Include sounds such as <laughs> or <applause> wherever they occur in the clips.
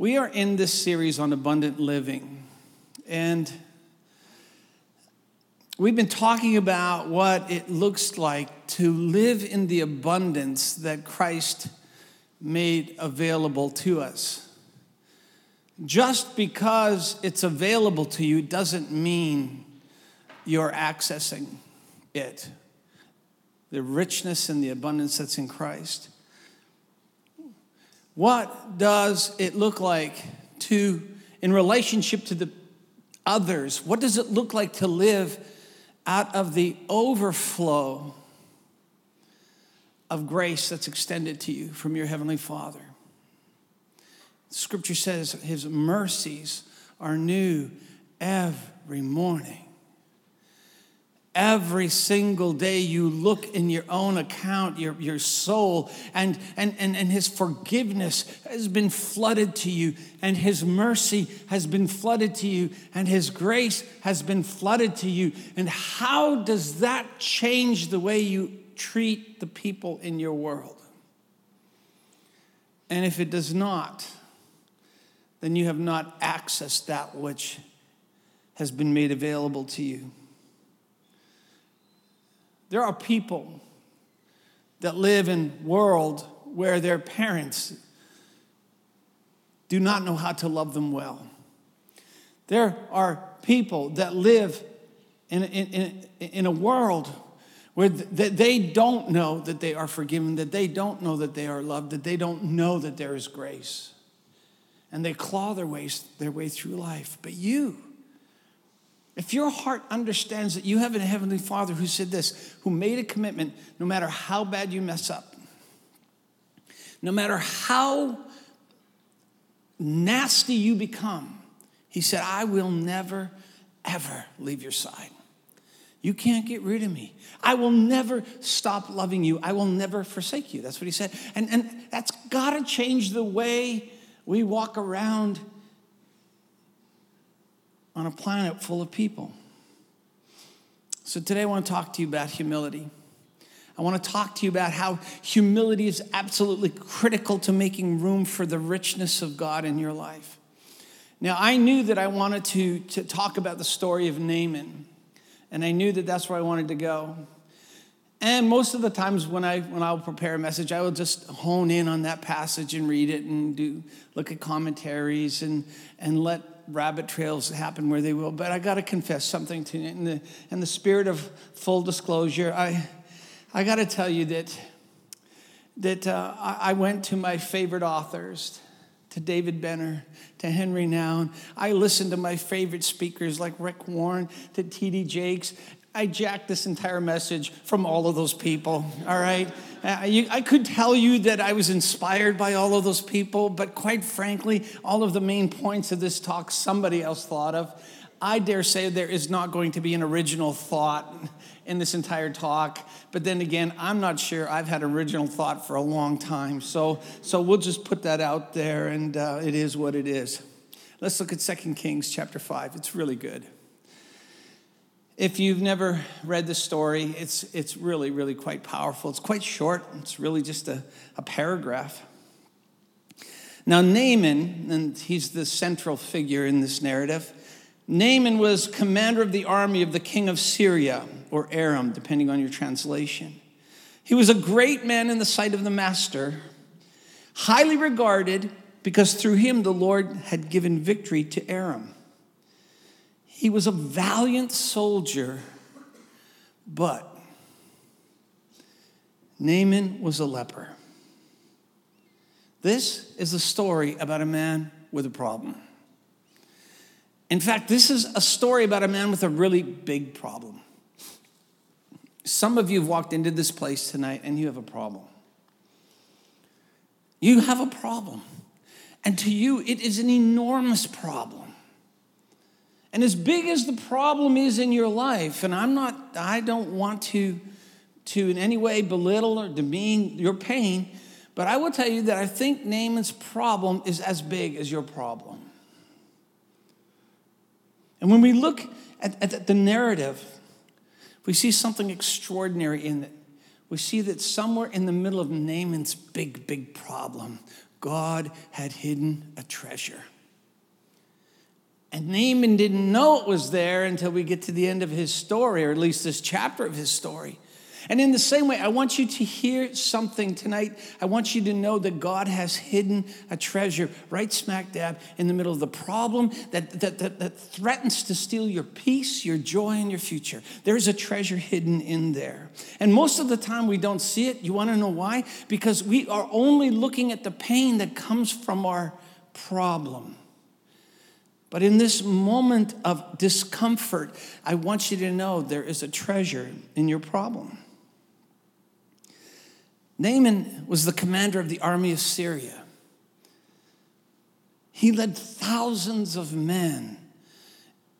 We are in this series on abundant living, and we've been talking about what it looks like to live in the abundance that Christ made available to us. Just because it's available to you doesn't mean you're accessing it. The richness and the abundance that's in Christ. What does it look like to, in relationship to the others, what does it look like to live out of the overflow of grace that's extended to you from your Heavenly Father? Scripture says His mercies are new every morning. Every single day you look in your own account, your, your soul, and, and, and, and his forgiveness has been flooded to you, and his mercy has been flooded to you, and his grace has been flooded to you. And how does that change the way you treat the people in your world? And if it does not, then you have not accessed that which has been made available to you. There are people that live in world where their parents do not know how to love them well. There are people that live in, in, in, in a world where they don't know that they are forgiven, that they don't know that they are loved, that they don't know that there is grace. And they claw their way, their way through life. But you, if your heart understands that you have a Heavenly Father who said this, who made a commitment, no matter how bad you mess up, no matter how nasty you become, He said, I will never, ever leave your side. You can't get rid of me. I will never stop loving you. I will never forsake you. That's what he said. And, and that's got to change the way we walk around on a planet full of people. So today I want to talk to you about humility. I want to talk to you about how humility is absolutely critical to making room for the richness of God in your life. Now, I knew that I wanted to, to talk about the story of Naaman, and I knew that that's where I wanted to go. And most of the times when I when I'll prepare a message, I will just hone in on that passage and read it and do look at commentaries and and let rabbit trails happen where they will. But I got to confess something to you. In the, in the spirit of full disclosure, I, I got to tell you that, that uh, I went to my favorite authors, to David Benner, to Henry Nouwen. I listened to my favorite speakers like Rick Warren, to T.D. Jakes. I jacked this entire message from all of those people, all right? I could tell you that I was inspired by all of those people, but quite frankly, all of the main points of this talk somebody else thought of. I dare say there is not going to be an original thought in this entire talk. But then again, I'm not sure I've had original thought for a long time. So, so we'll just put that out there, and uh, it is what it is. Let's look at 2 Kings chapter 5. It's really good. If you've never read the story, it's, it's really, really quite powerful. It's quite short, it's really just a, a paragraph. Now, Naaman, and he's the central figure in this narrative, Naaman was commander of the army of the king of Syria, or Aram, depending on your translation. He was a great man in the sight of the master, highly regarded because through him the Lord had given victory to Aram. He was a valiant soldier, but Naaman was a leper. This is a story about a man with a problem. In fact, this is a story about a man with a really big problem. Some of you have walked into this place tonight and you have a problem. You have a problem. And to you, it is an enormous problem. And as big as the problem is in your life, and I'm not, I don't want to, to in any way belittle or demean your pain, but I will tell you that I think Naaman's problem is as big as your problem. And when we look at, at the narrative, we see something extraordinary in it. We see that somewhere in the middle of Naaman's big, big problem, God had hidden a treasure. And Naaman didn't know it was there until we get to the end of his story, or at least this chapter of his story. And in the same way, I want you to hear something tonight. I want you to know that God has hidden a treasure right smack dab in the middle of the problem that, that, that, that threatens to steal your peace, your joy, and your future. There's a treasure hidden in there. And most of the time, we don't see it. You want to know why? Because we are only looking at the pain that comes from our problem. But in this moment of discomfort, I want you to know there is a treasure in your problem. Naaman was the commander of the army of Syria. He led thousands of men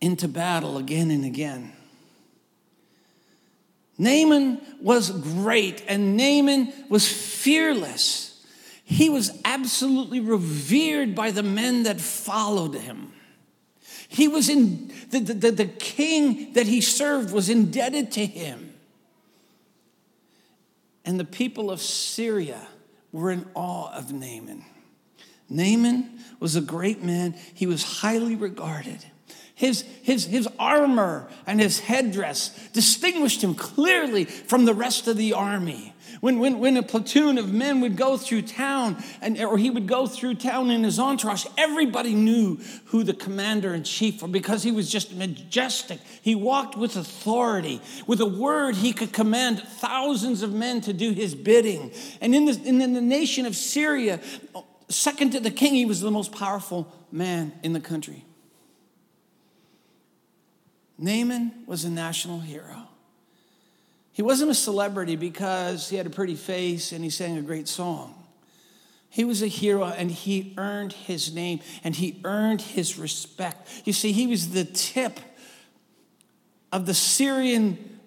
into battle again and again. Naaman was great, and Naaman was fearless. He was absolutely revered by the men that followed him. He was in, the, the, the king that he served was indebted to him. And the people of Syria were in awe of Naaman. Naaman was a great man, he was highly regarded. His, his, his armor and his headdress distinguished him clearly from the rest of the army. When, when, when a platoon of men would go through town, and, or he would go through town in his entourage, everybody knew who the commander in chief was because he was just majestic. He walked with authority. With a word, he could command thousands of men to do his bidding. And in the, in the nation of Syria, second to the king, he was the most powerful man in the country. Naaman was a national hero. He wasn't a celebrity because he had a pretty face and he sang a great song. He was a hero and he earned his name and he earned his respect. You see, he was the tip of the Syrian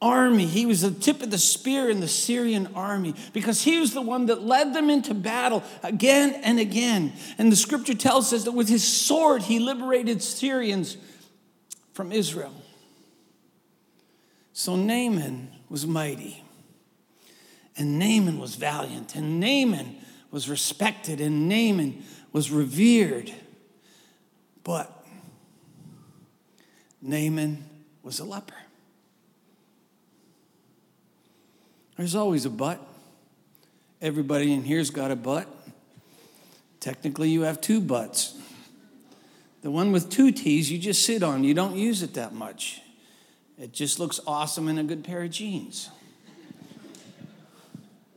army. He was the tip of the spear in the Syrian army because he was the one that led them into battle again and again. And the scripture tells us that with his sword, he liberated Syrians from Israel. So Naaman was mighty, and Naaman was valiant, and Naaman was respected, and Naaman was revered. But Naaman was a leper. There's always a but. Everybody in here's got a but. Technically, you have two butts. The one with two T's you just sit on, you don't use it that much. It just looks awesome in a good pair of jeans.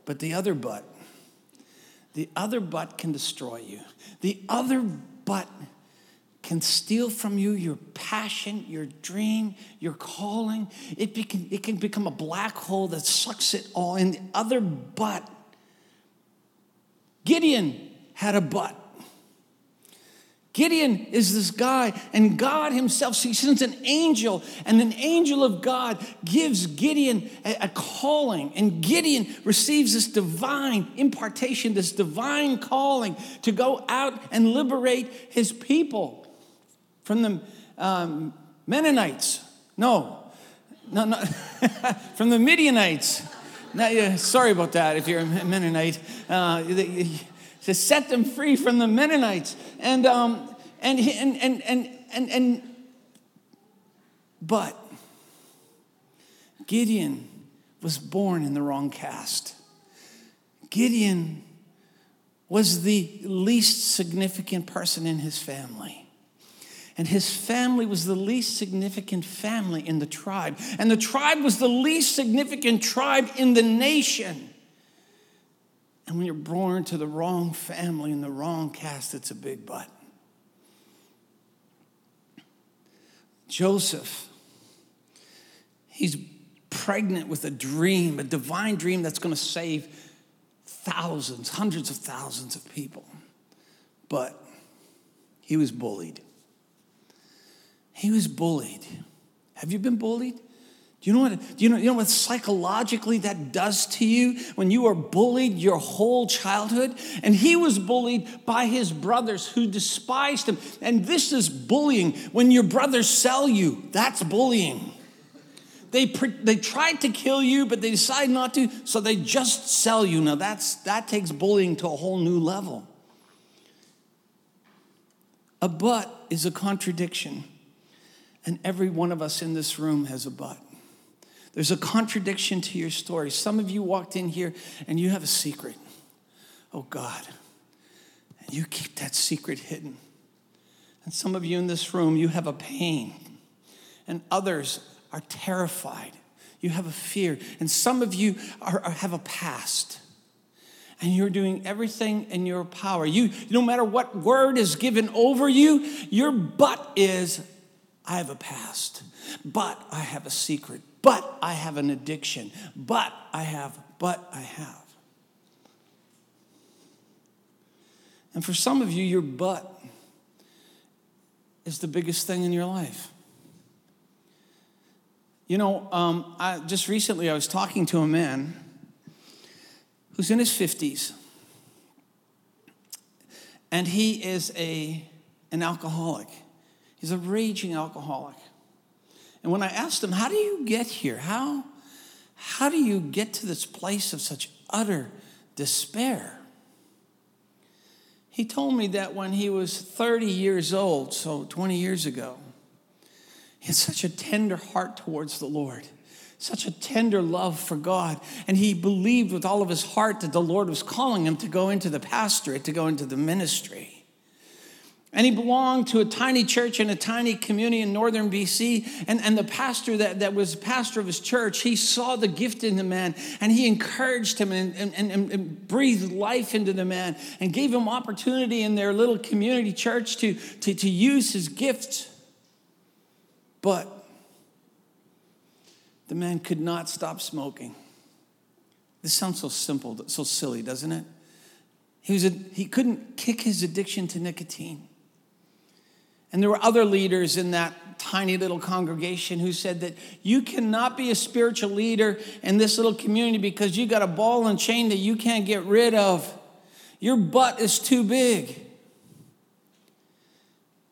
But the other butt, the other butt can destroy you. The other butt can steal from you your passion, your dream, your calling. It, can, it can become a black hole that sucks it all in. The other butt, Gideon had a butt. Gideon is this guy, and God Himself, he sends an angel, and an angel of God gives Gideon a, a, calling, and Gideon receives this divine impartation, this divine calling to go out and liberate his people from the um, Mennonites. No, no, no, <laughs> from the Midianites. Now, yeah, sorry about that if you're a Mennonite. Uh, to set them free from the Mennonites. And, um, and, and, and, and, and, and, but Gideon was born in the wrong caste. Gideon was the least significant person in his family. And his family was the least significant family in the tribe. And the tribe was the least significant tribe in the nation. And when you're born to the wrong family in the wrong caste, it's a big butt. Joseph, he's pregnant with a dream, a divine dream that's going to save thousands, hundreds of thousands of people. But he was bullied. He was bullied. Have you been bullied? Do you know what, do you know, you know what psychologically that does to you when you are bullied your whole childhood? And he was bullied by his brothers who despised him. And this is bullying. When your brothers sell you, that's bullying. They, they tried to kill you, but they decide not to, so they just sell you. Now that's, that takes bullying to a whole new level. A but is a contradiction. And every one of us in this room has a but. There's a contradiction to your story. Some of you walked in here and you have a secret. Oh God. And you keep that secret hidden. And some of you in this room, you have a pain. And others are terrified. You have a fear. And some of you are, are, have a past. And you're doing everything in your power. You, no matter what word is given over you, your but is, I have a past, but I have a secret, but I have an addiction, but I have, but I have. And for some of you, your but is the biggest thing in your life. You know, um, I, just recently I was talking to a man who's in his 50s, and he is a, an alcoholic. He's a raging alcoholic. And when I asked him, How do you get here? How, how do you get to this place of such utter despair? He told me that when he was 30 years old, so 20 years ago, he had such a tender heart towards the Lord, such a tender love for God. And he believed with all of his heart that the Lord was calling him to go into the pastorate, to go into the ministry. And he belonged to a tiny church in a tiny community in northern BC. And, and the pastor that, that was pastor of his church, he saw the gift in the man and he encouraged him and, and, and, and breathed life into the man and gave him opportunity in their little community church to, to, to use his gift. But the man could not stop smoking. This sounds so simple, so silly, doesn't it? He, was a, he couldn't kick his addiction to nicotine. And there were other leaders in that tiny little congregation who said that you cannot be a spiritual leader in this little community because you got a ball and chain that you can't get rid of. Your butt is too big.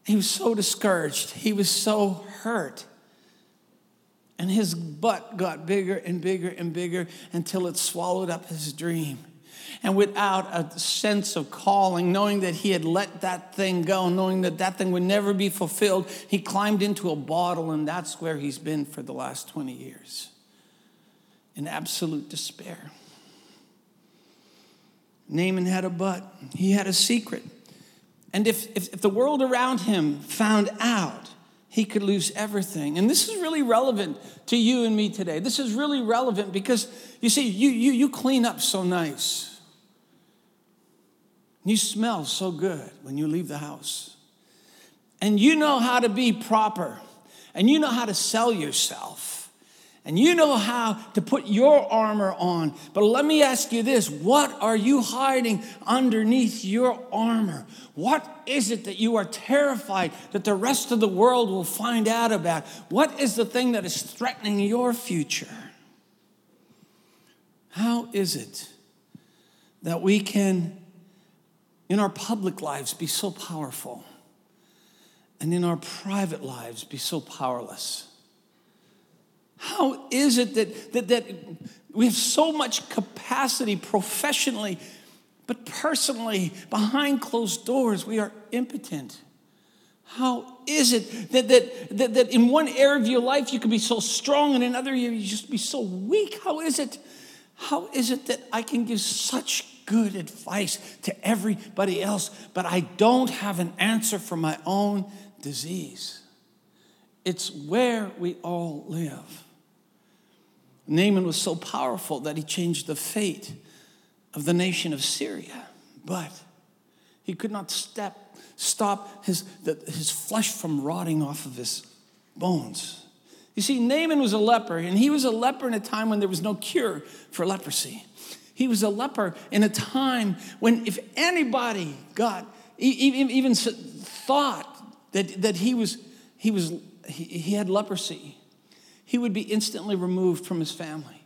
He was so discouraged. He was so hurt. And his butt got bigger and bigger and bigger until it swallowed up his dream and without a sense of calling, knowing that he had let that thing go, knowing that that thing would never be fulfilled, he climbed into a bottle, and that's where he's been for the last 20 years in absolute despair. Naaman had a but, he had a secret. And if, if, if the world around him found out, he could lose everything. And this is really relevant to you and me today. This is really relevant because you see, you, you, you clean up so nice. You smell so good when you leave the house. And you know how to be proper. And you know how to sell yourself. And you know how to put your armor on. But let me ask you this what are you hiding underneath your armor? What is it that you are terrified that the rest of the world will find out about? What is the thing that is threatening your future? How is it that we can in our public lives be so powerful, and in our private lives be so powerless? How is it that, that, that we have so much capacity professionally, but personally, behind closed doors, we are impotent? How is it that, that, that, that in one area of your life you can be so strong and in another area you just be so weak? How is it? How is it that I can give such good advice to everybody else, but I don't have an answer for my own disease. It's where we all live. Naaman was so powerful that he changed the fate of the nation of Syria, but he could not step, stop his, the, his flesh from rotting off of his bones. You see, Naaman was a leper, and he was a leper in a time when there was no cure for leprosy. He was a leper in a time when, if anybody got, even thought that, that he, was, he, was, he, he had leprosy, he would be instantly removed from his family.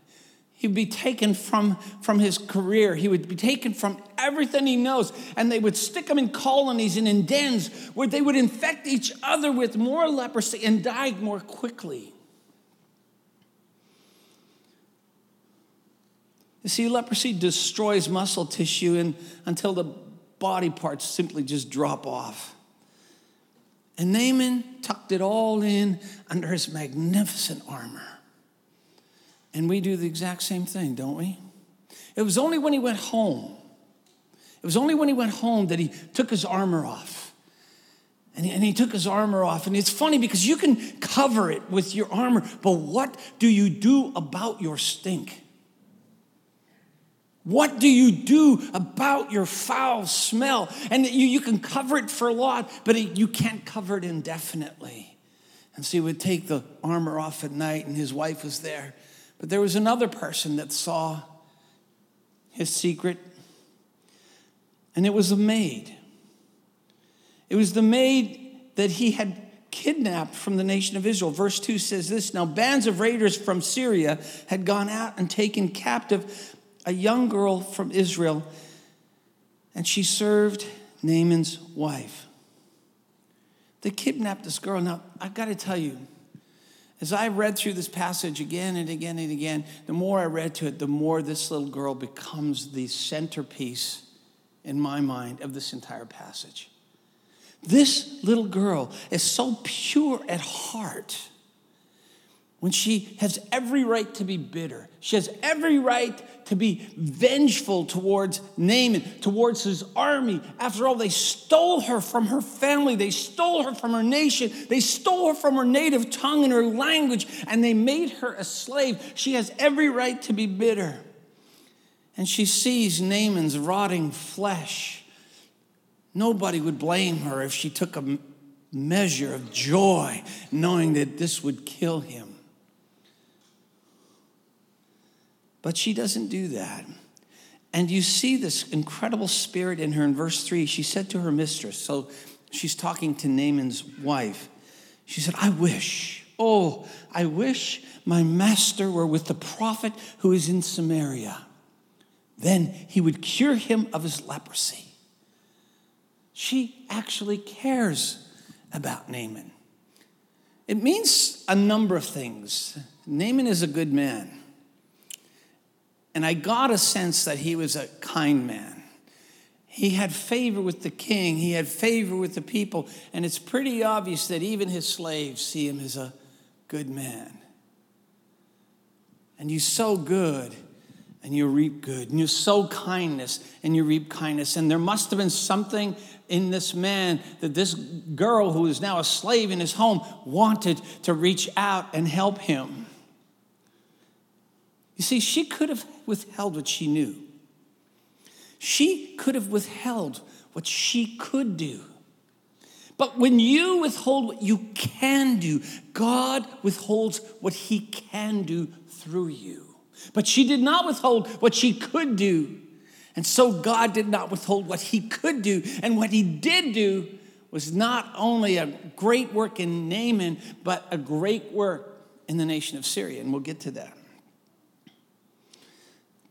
He would be taken from, from his career. He would be taken from everything he knows. And they would stick him in colonies and in dens where they would infect each other with more leprosy and die more quickly. You see, leprosy destroys muscle tissue and, until the body parts simply just drop off. And Naaman tucked it all in under his magnificent armor. And we do the exact same thing, don't we? It was only when he went home, it was only when he went home that he took his armor off. And he, and he took his armor off. And it's funny because you can cover it with your armor, but what do you do about your stink? What do you do about your foul smell? And you, you can cover it for a lot, but it, you can't cover it indefinitely. And so he would take the armor off at night, and his wife was there. But there was another person that saw his secret, and it was a maid. It was the maid that he had kidnapped from the nation of Israel. Verse 2 says this Now, bands of raiders from Syria had gone out and taken captive a young girl from Israel, and she served Naaman's wife. They kidnapped this girl. Now, I've got to tell you, as I read through this passage again and again and again, the more I read to it, the more this little girl becomes the centerpiece in my mind of this entire passage. This little girl is so pure at heart when she has every right to be bitter. She has every right to be vengeful towards Naaman, towards his army. After all, they stole her from her family, they stole her from her nation, they stole her from her native tongue and her language, and they made her a slave. She has every right to be bitter. And she sees Naaman's rotting flesh. Nobody would blame her if she took a measure of joy knowing that this would kill him. But she doesn't do that. And you see this incredible spirit in her in verse 3. She said to her mistress, so she's talking to Naaman's wife. She said, I wish, oh, I wish my master were with the prophet who is in Samaria. Then he would cure him of his leprosy. She actually cares about Naaman. It means a number of things. Naaman is a good man. And I got a sense that he was a kind man. He had favor with the king, he had favor with the people, and it's pretty obvious that even his slaves see him as a good man. And you sow good and you reap good, and you sow kindness and you reap kindness. And there must have been something in this man that this girl, who is now a slave in his home, wanted to reach out and help him. You see, she could have withheld what she knew. She could have withheld what she could do. But when you withhold what you can do, God withholds what He can do through you. But she did not withhold what she could do. And so God did not withhold what He could do. And what He did do was not only a great work in Naaman, but a great work in the nation of Syria. And we'll get to that.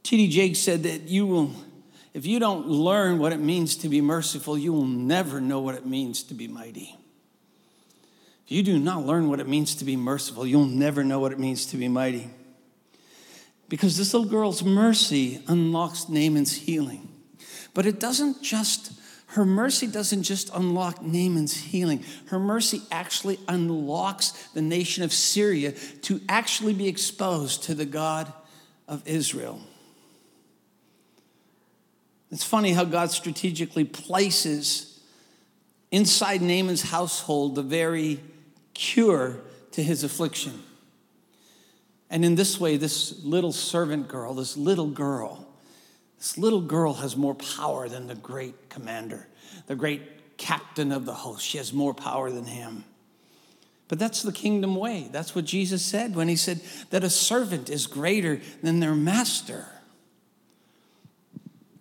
T.D. Jakes said that you will, if you don't learn what it means to be merciful, you will never know what it means to be mighty. If you do not learn what it means to be merciful, you'll never know what it means to be mighty. Because this little girl's mercy unlocks Naaman's healing. But it doesn't just, her mercy doesn't just unlock Naaman's healing. Her mercy actually unlocks the nation of Syria to actually be exposed to the God of Israel. It's funny how God strategically places inside Naaman's household the very cure to his affliction. And in this way, this little servant girl, this little girl, this little girl has more power than the great commander, the great captain of the host. She has more power than him. But that's the kingdom way. That's what Jesus said when he said that a servant is greater than their master.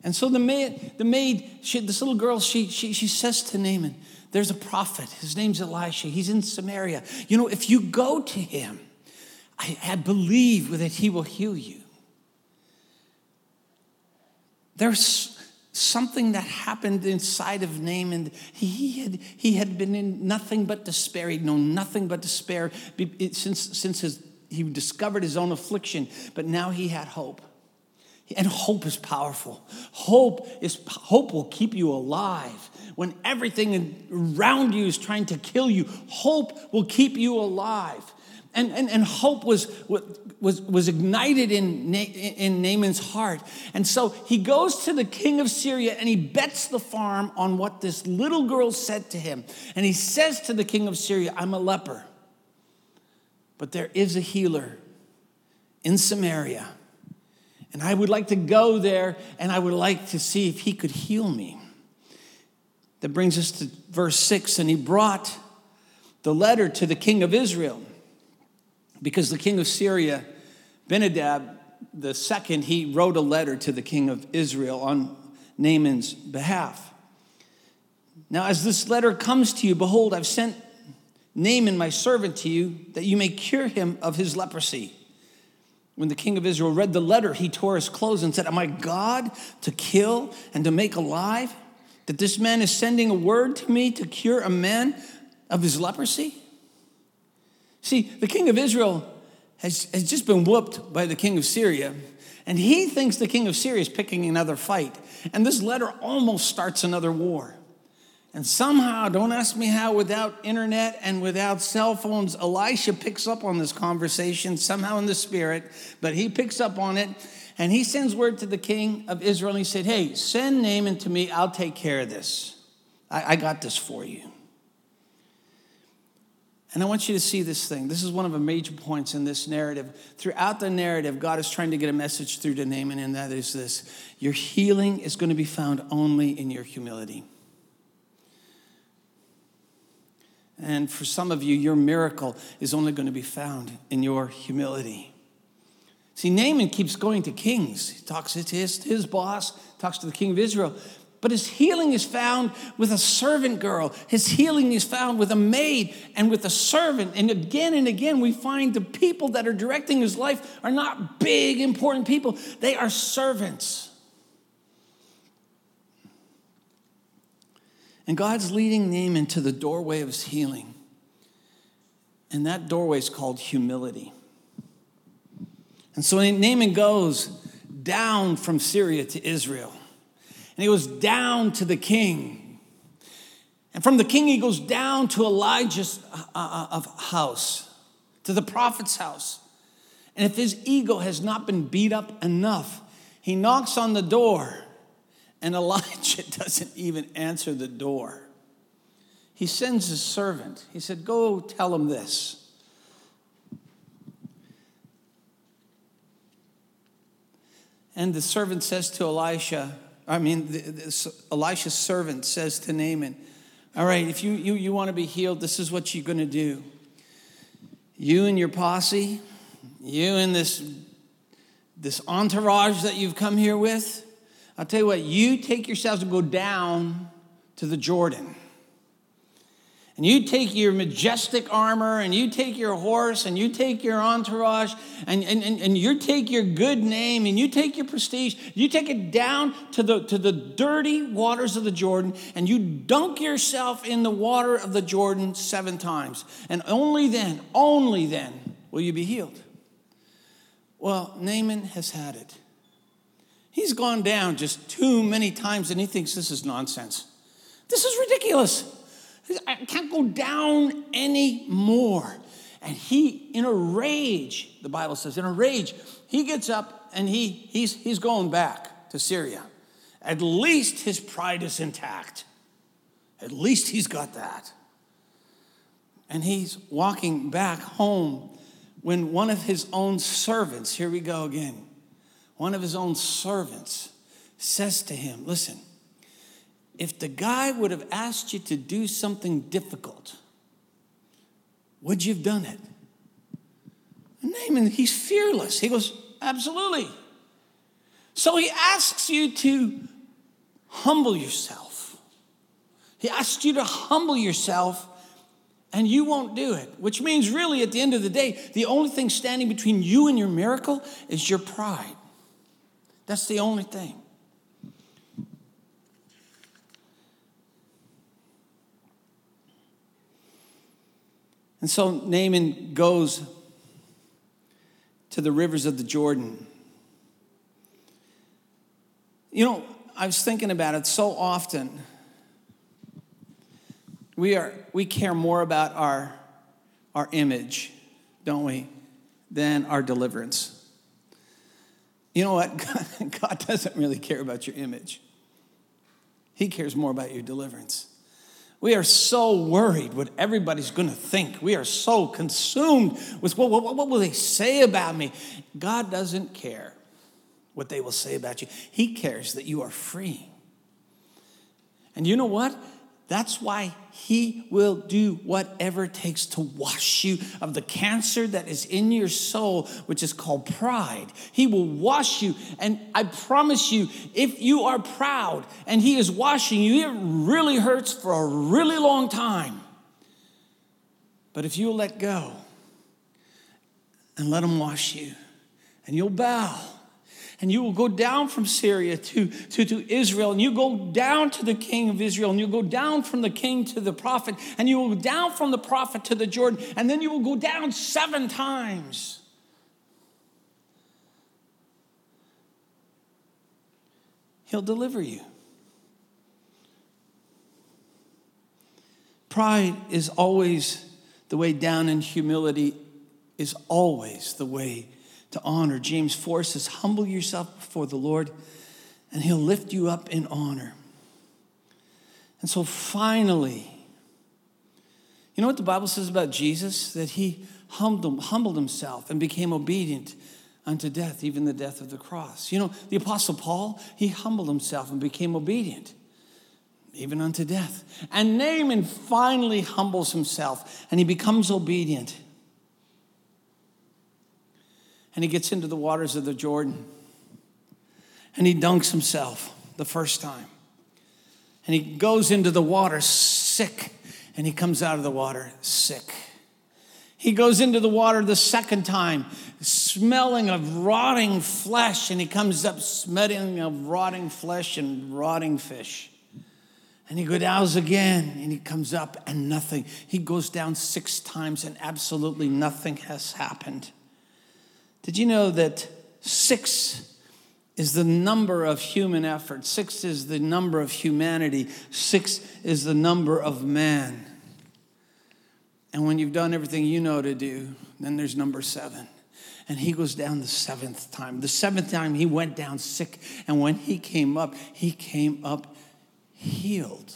And so the maid, the maid she, this little girl, she, she, she says to Naaman, There's a prophet. His name's Elisha. He's in Samaria. You know, if you go to him, I, I believe that he will heal you. There's something that happened inside of Naaman. He had, he had been in nothing but despair. He'd known nothing but despair since, since his, he discovered his own affliction, but now he had hope. And hope is powerful. Hope is hope will keep you alive when everything around you is trying to kill you, hope will keep you alive. And, and, and hope was, was, was ignited in, in Naaman's heart. And so he goes to the king of Syria and he bets the farm on what this little girl said to him. And he says to the king of Syria, I'm a leper, but there is a healer in Samaria. And I would like to go there and I would like to see if he could heal me. That brings us to verse 6 and he brought the letter to the king of Israel because the king of Syria, Ben-Hadad the second, he wrote a letter to the king of Israel on Naaman's behalf. Now, as this letter comes to you, behold, I've sent Naaman, my servant, to you, that you may cure him of his leprosy. When the king of Israel read the letter, he tore his clothes and said, Am I God to kill and to make alive? That this man is sending a word to me to cure a man of his leprosy? See, the king of Israel has, has just been whooped by the king of Syria, and he thinks the king of Syria is picking another fight. And this letter almost starts another war. And somehow, don't ask me how, without internet and without cell phones, Elisha picks up on this conversation somehow in the spirit, but he picks up on it and he sends word to the king of Israel and he said, Hey, send Naaman to me, I'll take care of this. I, I got this for you. And I want you to see this thing. This is one of the major points in this narrative. Throughout the narrative, God is trying to get a message through to Naaman, and that is this your healing is going to be found only in your humility. And for some of you, your miracle is only going to be found in your humility. See, Naaman keeps going to kings. He talks to his, his boss, talks to the king of Israel. But his healing is found with a servant girl. His healing is found with a maid and with a servant. And again and again, we find the people that are directing his life are not big, important people, they are servants. And God's leading Naaman to the doorway of his healing. And that doorway is called humility. And so Naaman goes down from Syria to Israel and he goes down to the king. And from the king, he goes down to Elijah's uh, uh, house, to the prophet's house. And if his ego has not been beat up enough, he knocks on the door, and <laughs> Elijah doesn't even answer the door. He sends his servant. He said, Go tell him this. And the servant says to Elisha, I mean, the, the, Elisha's servant says to Naaman, All right, if you, you, you want to be healed, this is what you're going to do. You and your posse, you and this, this entourage that you've come here with, I'll tell you what, you take yourselves and go down to the Jordan and you take your majestic armor and you take your horse and you take your entourage and, and, and, and, you take your good name and you take your prestige, you take it down to the, to the dirty waters of the Jordan and you dunk yourself in the water of the Jordan seven times. And only then, only then will you be healed. Well, Naaman has had it. He's gone down just too many times and he thinks this is nonsense. This is ridiculous. I can't go down anymore. And he, in a rage, the Bible says, in a rage, he gets up and he, he's, he's going back to Syria. At least his pride is intact. At least he's got that. And he's walking back home when one of his own servants, here we go again, one of his own servants says to him, Listen, if the guy would have asked you to do something difficult, would you have done it? And Naaman, he's fearless. He goes, Absolutely. So he asks you to humble yourself. He asks you to humble yourself, and you won't do it, which means, really, at the end of the day, the only thing standing between you and your miracle is your pride. That's the only thing. And so Naaman goes to the rivers of the Jordan. You know, I was thinking about it so often. we, are, we care more about our, our image, don't we, than our deliverance. You know what? <laughs> God doesn't really care about your image, He cares more about your deliverance. We are so worried what everybody's going to think. We are so consumed with what, what, what will they say about me? God doesn't care what they will say about you. He cares that you are free. And you know what? That's why he will do whatever it takes to wash you of the cancer that is in your soul, which is called pride. He will wash you. And I promise you, if you are proud and he is washing you, it really hurts for a really long time. But if you'll let go and let him wash you, and you'll bow and you will go down from Syria to, to, to Israel, and you go down to the king of Israel, and you go down from the king to the prophet, and you will go down from the prophet to the Jordan, and then you will go down seven times. He'll deliver you. Pride is always the way down, and humility is always the way to honor. James 4 says, Humble yourself before the Lord, and he'll lift you up in honor. And so finally, you know what the Bible says about Jesus? That he humbled, himself and became obedient unto death, even the death of the cross. You know, the Apostle Paul, he humbled himself and became obedient, even unto death. And Naaman finally humbles himself and he becomes obedient and he gets into the waters of the Jordan and he dunks himself the first time. And he goes into the water sick and he comes out of the water sick. He goes into the water the second time, smelling of rotting flesh, and he comes up smelling of rotting flesh and rotting fish. And he goes down again and he comes up and nothing. He goes down six times and absolutely nothing has happened. Did you know that six is the number of human effort? Six is the number of humanity. Six is the number of man. And when you've done everything you know to do, then there's number seven. And he goes down the seventh time. The seventh time he went down sick. And when he came up, he came up healed.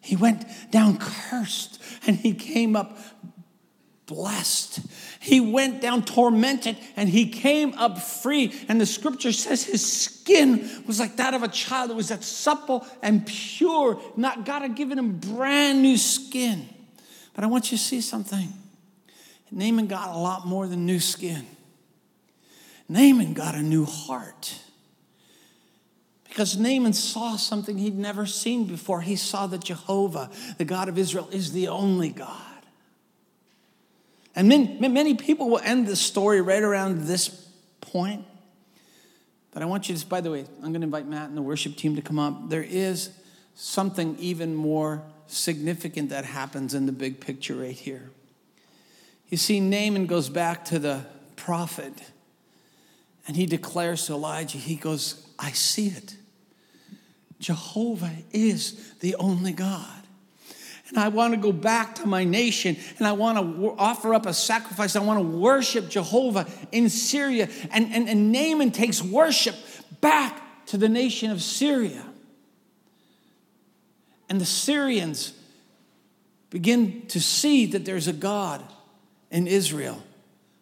He went down cursed and he came up blessed. He went down tormented and he came up free. And the scripture says his skin was like that of a child. It was that supple and pure. Not God had given him brand new skin. But I want you to see something. Naaman got a lot more than new skin. Naaman got a new heart. Because Naaman saw something he'd never seen before. He saw that Jehovah, the God of Israel, is the only God. And many, many people will end the story right around this point. But I want you to, by the way, I'm going to invite Matt and the worship team to come up. There is something even more significant that happens in the big picture right here. You see, Naaman goes back to the prophet and he declares to Elijah, he goes, I see it. Jehovah is the only God and I want to go back to my nation and I want to offer up a sacrifice. I want to worship Jehovah in Syria. And, and, and Naaman takes worship back to the nation of Syria. And the Syrians begin to see that there's a God in Israel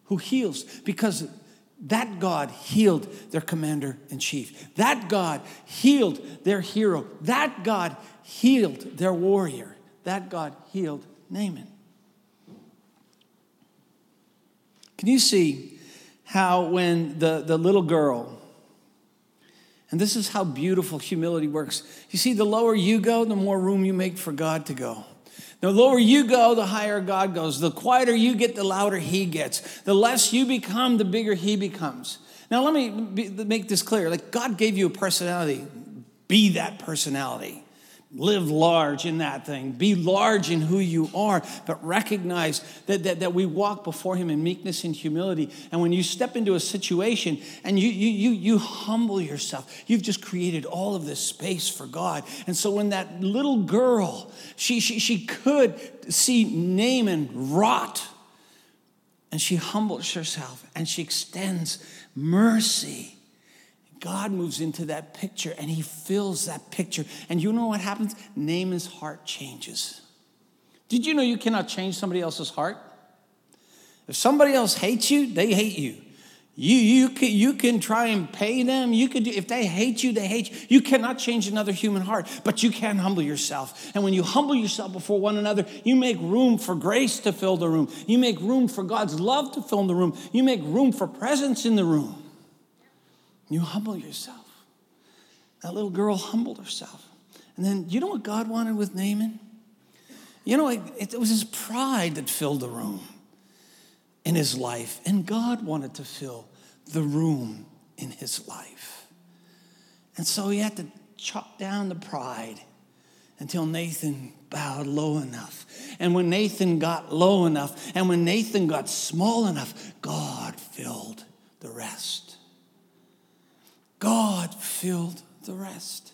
who heals because that God healed their commander in chief. That God healed their hero. That God healed their warrior that God healed Naaman. Can you see how when the, the little girl, and this is how beautiful humility works. You see, the lower you go, the more room you make for God to go. The lower you go, the higher God goes. The quieter you get, the louder He gets. The less you become, the bigger He becomes. Now, let me make this clear. Like, God gave you a personality. Be that personality live large in that thing. Be large in who you are, but recognize that, that, that we walk before Him in meekness and humility. And when you step into a situation and you, you, you, you humble yourself, you've just created all of this space for God. And so when that little girl, she, she, she could see Naaman rot, and she humbles herself and she extends mercy God moves into that picture and he fills that picture. And you know what happens? Naaman's heart changes. Did you know you cannot change somebody else's heart? If somebody else hates you, they hate you. You, you, can, you can try and pay them. You could if they hate you, they hate you. You cannot change another human heart, but you can humble yourself. And when you humble yourself before one another, you make room for grace to fill the room. You make room for God's love to fill the room. You make room for presence in the room. You humble yourself. That little girl humbled herself. And then, you know what God wanted with Naaman? You know, it, it, was his pride that filled the room in his life. And God wanted to fill the room in his life. And so he had to chop down the pride until Naaman bowed low enough. And when Naaman got low enough, and when Naaman got small enough, God filled the rest. God filled the rest.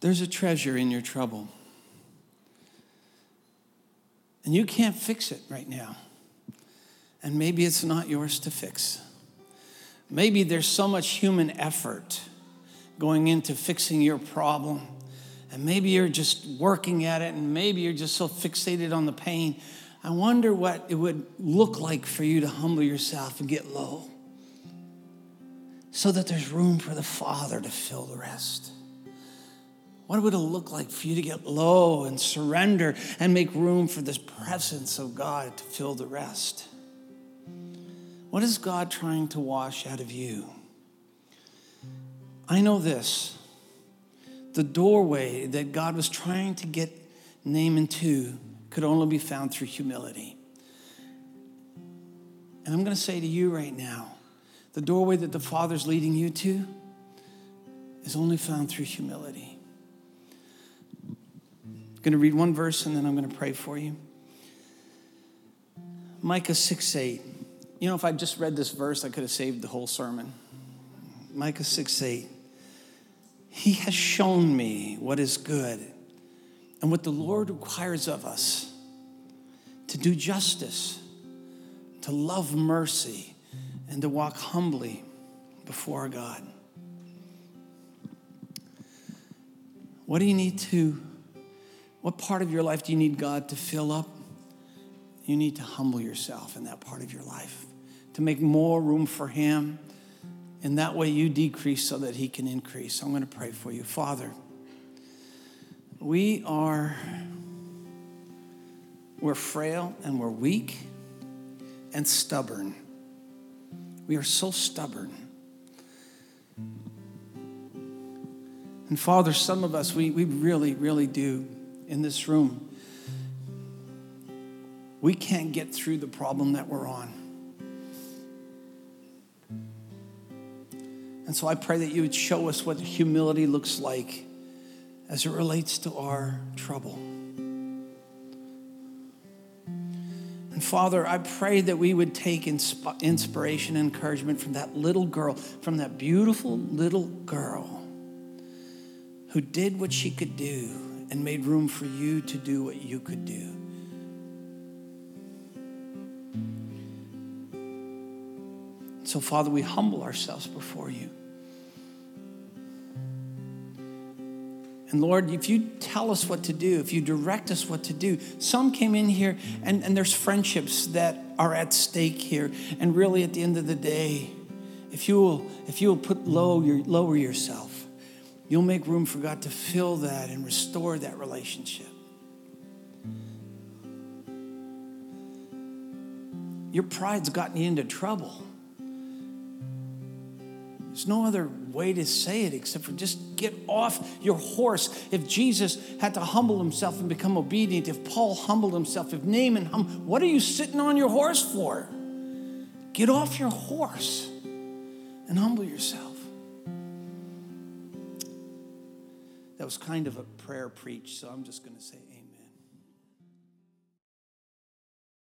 There's a treasure in your trouble. And you can't fix it right now. And maybe it's not yours to fix. Maybe there's so much human effort going into fixing your problem. And maybe you're just working at it, and maybe you're just so fixated on the pain. I wonder what it would look like for you to humble yourself and get low so that there's room for the Father to fill the rest. What would it look like for you to get low and surrender and make room for this presence of God to fill the rest? What is God trying to wash out of you? I know this the doorway that God was trying to get Naaman to could only be found through humility. And I'm going to say to you right now the doorway that the Father's leading you to is only found through humility. I'm going to read one verse and then I'm going to pray for you. Micah 6 8. You know, if I just read this verse, I could have saved the whole sermon. Micah 6 8. He has shown me what is good and what the Lord requires of us to do justice, to love mercy, and to walk humbly before God. What do you need to, what part of your life do you need God to fill up? You need to humble yourself in that part of your life to make more room for Him. And that way you decrease so that He can increase. I'm going to pray for you. Father, we are we're frail and we're weak and stubborn. We are so stubborn. And Father, some of us, we, we really, really do in this room. We can't get through the problem that we're on. And so I pray that you would show us what humility looks like as it relates to our trouble. And Father, I pray that we would take inspiration and encouragement from that little girl, from that beautiful little girl who did what she could do and made room for you to do what you could do. So, Father, we humble ourselves before you. And Lord, if you tell us what to do, if you direct us what to do, some came in here and, and there's friendships that are at stake here. And really, at the end of the day, if you will, if you will put low your, lower yourself, you'll make room for God to fill that and restore that relationship. Your pride's gotten you into trouble. There's no other way to say it except for just get off your horse. If Jesus had to humble himself and become obedient, if Paul humbled himself, if Naaman humbled, what are you sitting on your horse for? Get off your horse and humble yourself. That was kind of a prayer preach, so I'm just going to say